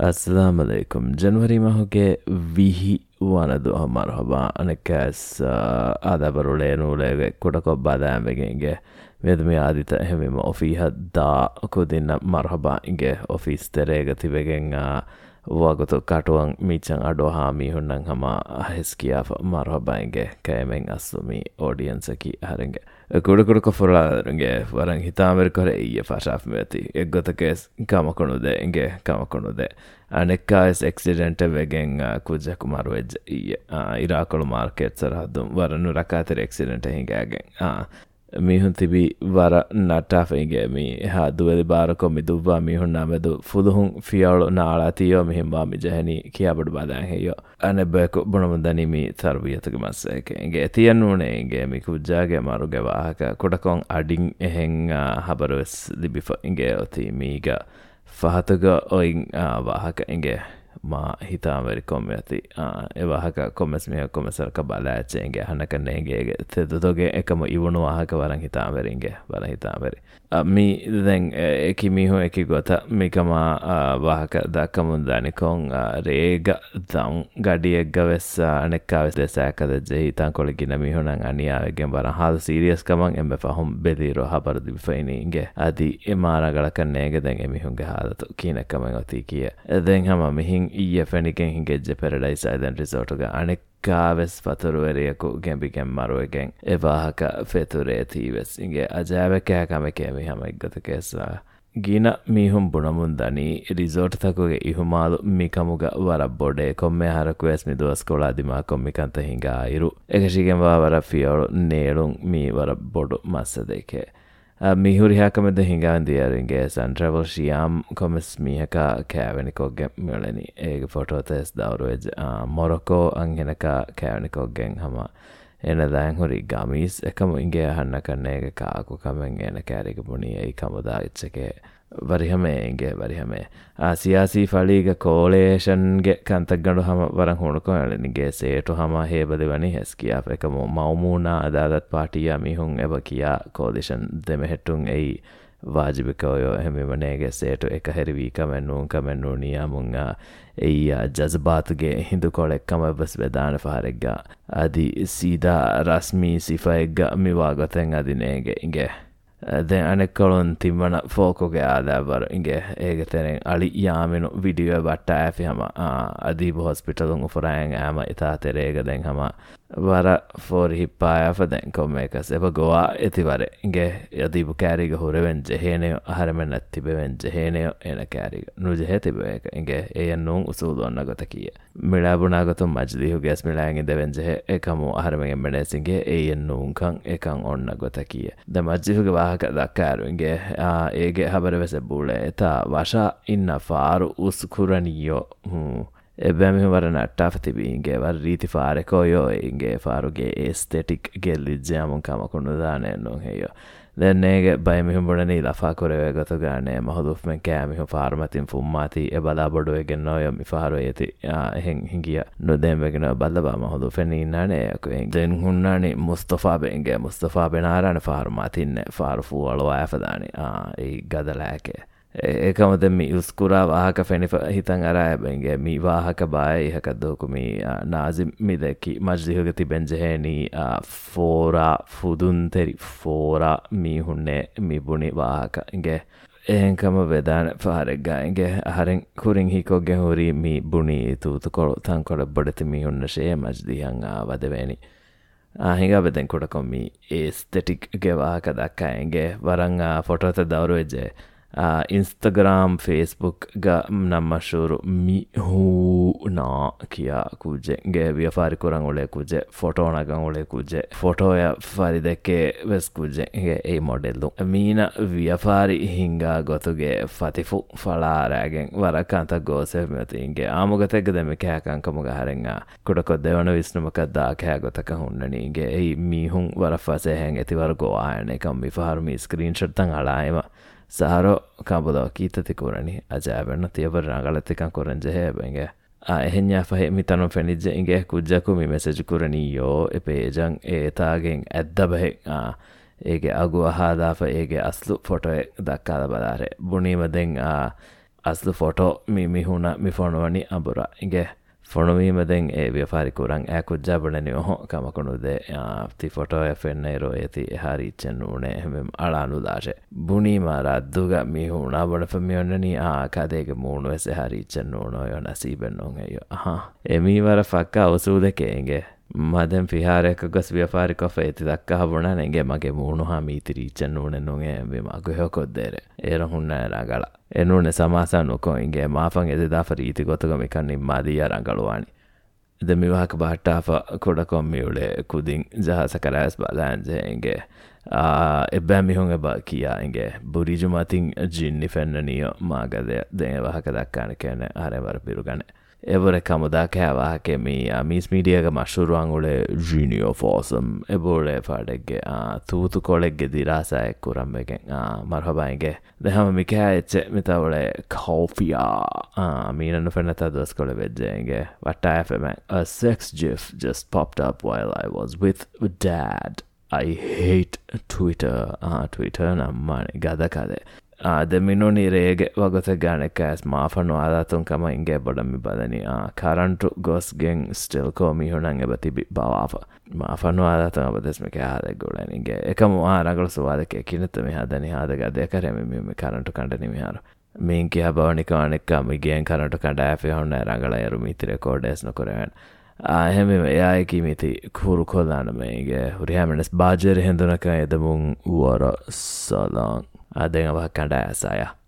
السلام عليكم جنوري ما هو ويه وانا دو مرحبا انا كاس هذا برولين ولا كودا كوبا دام بيجينجه ಮೆದುಮಿ ಆದಿತ ಹೆಮಿಮ ಒಫೀಹದ್ದಾ ಕುದಿನ ಮರ್ಹಬಾ ಇಂಗೆ office ತೆರೆಗ ತಿಬೆಗೆಂಗ ವಾಗುತು ಕಟುವಂ ಮೀಚಂ ಅಡೋ Hami ಹುಣ್ಣಂ ಹಮ ಹೆಸ್ಕಿಯಾಫ Marhaba ಇಂಗೆ ಕೈಮೆಂಗ್ ಅಸ್ಸುಮಿ ಆಡಿಯನ್ಸಕಿ ಹರಂಗೆ ಕುಡುಕುಡುಕ ಫುರಾದರುಂಗೆ ವರಂ ಹಿತಾಮೆರಿ ಕೊರೆ ಇಯ್ಯ ಫಾಶಾಫ್ ಮೇತಿ ಎಗ್ಗೊತಕೆಸ್ ಕಮಕೊಣುದೆ ಇಂಗೆ ಕಮಕೊಣುದೆ ಅನೆಕ್ಕಾಯಸ್ ಎಕ್ಸಿಡೆಂಟ್ ವೆಗೆಂ ಕುಜ್ಜಕು ಮರುವೆಜ್ಜ ಇಯ್ಯ ಇರಾಕೊಳು ಮಾರ್ಕೆಟ್ ಸರಹದ್ದು ವರನು ರಕಾತಿರಿ ಎಕ್ಸಿಡೆಂಟ್ ಹಿಂಗಾಗೆಂ ಮಿಹುನ್ ತಿಬಿ ವರ ನಟ್ಟಾಫೆಗೆ ಮಿ ಹಾ މީހުން ތިބީ ވަރަ ނައްޓާފެއިގެ މީ ހާ ދުވެލި ބާރަކޮށް މިދުއްވާ މީހުން ނަމެދު ފުލުހުން ފިޔަޅު ނާޅާތީޔೋ މިހިންވާ މިޖެހެނީ ކިޔާބަޑު ބާދައިން ހެއްޔೋ އަނެއްބައެކު ބުނަމުދަނީ މީ ތަރުބިޔަތުގެ މައްސައެކެ އެނގެ އެތިޔަން ނޫނެ އެނގެ މި ކުއްޖާގެ މަރުގެ ވާހަކަ ކުޑަކޮށް އަޑިން އެހެންއާ ހަބަރުވެސް ލިބިފަ އިނގެ އޮތީ މީގަ ފަހަތުގަ އޮއިން ވާހަކަ އެނގެ ma hitaweri kometi ewaahaka komesmiha komesaraka balaacheenge hanakaneengeege tedotoge ekamo iwunu waahaka waran hitaweringe waran hitaweri mi den eki e mihu eki gota mikama waahaka dakkamundanikon reega dan gadiyeggawes anekkaves desääkadejje hitan koligina mihunan aniyaavegen waran haadu seriyaskaman embe fahum bediro habaru dibifaininge adi emaaragalaka neege den emihunge haadatu kiinekkamen e. oti kiye den hama mihin ඉතිං ඊය ෆැනිකෙන් හිගෙජ්ජ පෙරඩයිස් අයිදන් රිසෝට්ග අනෙක්කාවෙස් පතුරුවරයකු ගැඹිකෙන් මරුවකෙන් එවාහක ෆෙතුරේ තීවෙස් ඉගේ අජෑවකෑකමකේමි හම එක්ගත කෙස්වා. ගීන මීහුම් බුණමුන් දනී රිසෝට්තකුගේ ඉහුමාලු මිකමුග වර බොඩේ කොම්මේ හරකුවස් මිදුවස් කොලාදිමා කොම්මිකන්ත හිඟා අයිරු එකශිගෙන්වා වර ෆියෝලු නේලුම් මීවර බොඩු මස්ස දෙකේ. ಫಿಯೋಳು ನೇಳುಂ me ವರ ಬೊಡು ಮಸ್ಸದೇಕೆ ಮಿಹುರಿ ಹಾಕಮೆದ ಹಿಂಗಾಂದಿಯರಿಂಗೆ ಸನ್ travel ಶಿಯಾಮ್ ಕೊಮೆಸ್ ಮೀಹಕ ಕෑವೆನಿಕೊಗ್ಗೆ ಮಿಳನಿ ಏಗೆ photo ತೆಸ್ ದೌರುವೆಜ್ ಮೊರೊಕೋ ಅಂಗೆನಕ ಕෑವೆನಿಕೊಗ್ಗೆಂ ಹಮ එනදෑන් හොරි ගමීස් එකම ඉගේ අහන්න කන්නේක කාකු කමෙන් එන කෑරික පුුණිය ඒ කමුදා ඉච්චකේ ವರಿಹಮೇಂಗೆ ವರಿಹಮೆ ಆ ಸಿಯಾಸಿ ಫಳೀಗ ಕೋಲೇಷನ್ಗೆ ಕಂತಗಂಡು ಹಮ ವರಂ ಹುಣುಕೊಳಿನಿಗೆ ಸೇಟು ಹಮ ಹೇಬದಿವನಿ ಹೆಸ್ಕಿಯಾ ಫೆಕಮು ಮೌಮೂನ ಅದಾದತ್ ಪಾಟಿಯ ಮಿಹುಂ ಎಬ ಕಿಯಾ ಕೋಲಿಷನ್ ದೆಮೆಹೆಟ್ಟುಂ ಎಯಿ ವಾಜಿಬಿಕವಯೋ ಹೆಮಿಮನೆಗೆ ಸೇಟು ಎಕ ಹೆರಿವಿ ಕಮೆನ್ನು ಕಮೆನ್ನು ನಿಯಾಮುಂಗ ಎಯ್ಯ ಜಜ್ಬಾತ್ಗೆ ಹಿಂದುಕೊಳೆಕ್ಕಮ ಬಸ್ ಬೆದಾನ ಫಾರೆಗ್ಗ ಅದಿ ಸೀದಾ ರಸ್ಮಿ ಸಿಫೆಗ್ಗ ಮಿವಾಗೊತೆಂ ಅದಿನೇಗೆ ಇಂಗೆ දැන් අනෙක්කොළුන් තිම්වන ෆෝකෝගේ ආදාබර ඉගේ ඒගතෙනෙන් අලි යාමිනු විඩියෝ බට්ට ඇෆි හම අදීබ හොස්පිටලුන් උපරෑන් ෑම ඉතා bara får hippaayaafa දැන් කොම එකස් එප ගොවා ඇතිවර ඉගේ යදීපු කෑරිග හුරවෙන් ජෙහනයෝ අහරමෙන් ඇත්තිබෙන් ජෙහනයෝ එන කෑරිග නුජෙහෙ තිබයක ඉගේ එය නුම් උසූදුවන්න ගොත කිය මිලාබුණාගතු මජදිහු ගෙස් මිලාෑගි දෙවෙන් ජෙහ එකමු අහරමගෙන් මෙනේසිගේ ඒයෙන් නූන්කං එකං ඔන්න ගොත කිය ද මජ්ජිහුග වාහක දක්කෑරුන්ගේ ඒගේ හබර වෙස බූල එතා වශා ඉන්න ෆාරු උස්කුරණීයෝ හූ එබැමිවර නට්ටාප තිබීන්ගේවර රීති පාරකෝ යෝ. ඉන්ගේ පාරුගේ ඒස්තෙටික්ගේ ලිද්ජයාමුන් කමකුණු දානයන්නුන් හෙයෝ. දෙන්නේගේ බයිමිහුම්බුණනී ලෆා කොරවේ ගතු ගානේ. මහදුක්මෙන් කෑමිහු පාර්මතින් ෆුම්මාති. එබලා බොඩුවගෙන් නොය. මිපාරු ඇති එහෙන් හිගිය නොදෙම්වගෙන බල්ලබා මහුදු ෆෙනීන්නනයකුෙන් දෙන් හුන්නනි මුස්තෆා බෙන්ගේ මුස්තෆා බෙනාරණ පාරුමාතින්න ෆාරුෆූ අලවා ඇපදානි. ඒ ගදලෑකේ ඒකමද මි උස්කුරා වාහක ෆෙනි හිතන් අරයබැන්ගේ මී වාහක බාය ඉහකදදෝකුමී නාසි මිදැකි මජ්දිහගති බෙන්ජහේනී ෆෝරා ෆුදුන්තෙරි ෆෝරා මීහුන්නේ මිබුණි වාහකගේ ඒකම වෙදාන පාරෙක්ගායන්ගේ හරෙන් කුරින් හිකොක්ගෙ හුරී මී බුණී තුූතු කොළු තන් කොඩ බොඩති මිහුන්න ශේ මජ්දිහන් ආවදවැනි ආහිගබෙදෙන් කොඩකොම්මී ඒස්තෙටික්ගේ වාහක දක්කායන්ගේ වරංආ ෆොටෝත දවරුවෙජේ ඉන්ස්තගරාම් ෆේස්බුක් ග නම්මශුරු මිහූනා කියා කුජෙන්ගේ ව්‍යපාරි කරන් ඔලේ කුජෙ ෆොටෝනගන් ඔලේ කුජෙ ෆොටෝය ෆරි දෙකේ වෙස් කුජෙන්ගේ ඒ මොඩෙල්ලු මීන ව්‍යපාරි හිංගා ගොතුගේ ෆතිෆු ඵලාරෑගෙන් වරකන්ත ගෝසය මෙතින්ගේ ආමගතෙක් දෙම කෑකංකමග හරෙන්ා කුඩකො දෙවන විස්්නමකද්දා කෑ ගොතක හුන්නනීගේ ඒ මීහුන් වර ෆසයහැන් ඇතිවර ගෝආයන එකම් විපාරමි ස්ක්‍රීන්ෂට්තන් අලායිවා ವರ ಗೋ ಆಯನೆ ಕಮ್ಮಿ ಫಾರು ಮೀ ಸ್ಕ್ರೀನ್ ಶಾಟ್ ತಂಗ ಹಳಾಯಮ ಸಹರೋ ಕಾಂಬುದವ ಕೀತತಿ ಕುರನಿ ಅಜಾಬೆಣ್ಣ ತಿಯಬರ್ ನಗಳತಿಕಂ ಕುರಂಜೆ ಹೇಬೆಂಗೆ එහෙඥා පහ මිතනු ෆැනිජ්ජ ඉගේ කුද්ජකු මි මෙසජ කුරණීයෝ එපේජං ඒතාගෙන් ඇද්ද බහෙ ඒගේ අගු අහාදාප ඒගේ අස්ලු ෆොටොය දක්කාද බලාරෙ බුණීමදෙන් අස්ද ෆොටෝ මි මිහුණ මිෆොනුවනි අබුර ඉගේ ފޮނުވީމަދެން އެ ވިޔަފާރި ކުރަން އައި ކުއްޖާބުނެނި އޮހޮ ކަމަކުނުދެ ތި ފޮޓޯއަށް ފެންނައިރޯ އެތި ހާރީއްޗެއް ނޫނެ ހެމެން އަޅާނުލާށެ ބުނީމާރާއަށް ދުގަ މީހުން އުނާބޮނެފަ މިއޮންނަނީ އާ ކަދޭގެ މޫނުވެސް ހާރީއްޗެއް ނޫނޯ އޮ ނަސީބެއް ނުން އެއްޔު އަހާ އެމީވަރަށް ފައްކާ އުސޫލެކޭނގެ මදන් පිහාරක ගස් ව්‍යාපාරිකොෆ ඇති දක්කා බොන නැගේ මගේ මූුණු හා මීතිරීච්චන් ඕන නොගේ බෙම අගොයොකොද්දේර ඒර හුන්නෑලා ගලා එනුන සමාසා නොකොන්ගේ මාපන් එදදාප රීති ගොතකමිකන්නින් මදී අරංගලුවානි. එද මිවාහක බහට්ටාප කොඩකොම් මියුලේ කුදින් ජහස කරෑස් බලාන්ජයන්ගේ එබෑ මිහුන් එබ කියාන්ගේ බුරිජුමතින් ජින්නි ෆෙන්න්නනියෝ මාගදය දෙවහක දක්කාන කියන අරවර පිරුගනේ. එවර කමදාක ඇවාහෙමී මිස් මීඩියග මශුරුවන්ගුලේ ජීනිියෝ ෆෝසම් එබෝලේ පාඩෙක්ගේ තූතු කොලෙක්ගෙ දිරාසායක් කුරම් එකෙන් මරහබයින්ගේ දෙහම මිකෑ එච්ච මිතවලේ කෝෆියා මීනන්න පෙනත දොස් කොළ වෙද්ජයන්ගේ වටා ඇම sex ජිෆ් just popped up while I was with dad. I hate Twitter. Ah, Twitter නම්මාන ගදකදේ ದೆಮಿನುನಿ ರೇಗೆ ವಗೊತೆ ಗಾಣೆಕ್ಕಾಸ್ ಮಾಫನು ಆದಾತುಂಕಮ ಇಂಗೆ ಬೊಡಮಿ ಬದನಿ ಆ ಕರಂಟು ಗೊಸ್ ಗೆಂಗ್ ಸ್ಟಿಲ್ ಕೋ ಮಿಹುಣಂ ಎಬ ತಿಬಿ ಬವಾಫ ಮಾಫನು ಆದಾತುಂ ಅಬ ದೆಸ್ಮೆಕೆ ಹಾದೆ ಗುಳನಿಗೆ ಏಕಮು ಆ ರಗಳು ಸುವಾದಕ್ಕೆ ಕಿನತ ಮಿ ಹಾದನಿ ಹಾದಗ ಅದೇ ಕರೆ ಮಿ ಮಿ ಕರಂಟು ಕಂಡನಿ ಮಿಹಾರು මීන් කිය බවනික අනෙක්ක මිගෙන් කරට කඩ ඇෆි හොන්න රඟල යරු මිතිර කෝඩෙස් නොකරවෙන් එහෙම එයායකි මිති කුරු කොල්ලානමගේ හුරිහමෙනස් බාජර හෙඳනක එදමුන් වර සලාන් ajattelin vähän kädessä ja.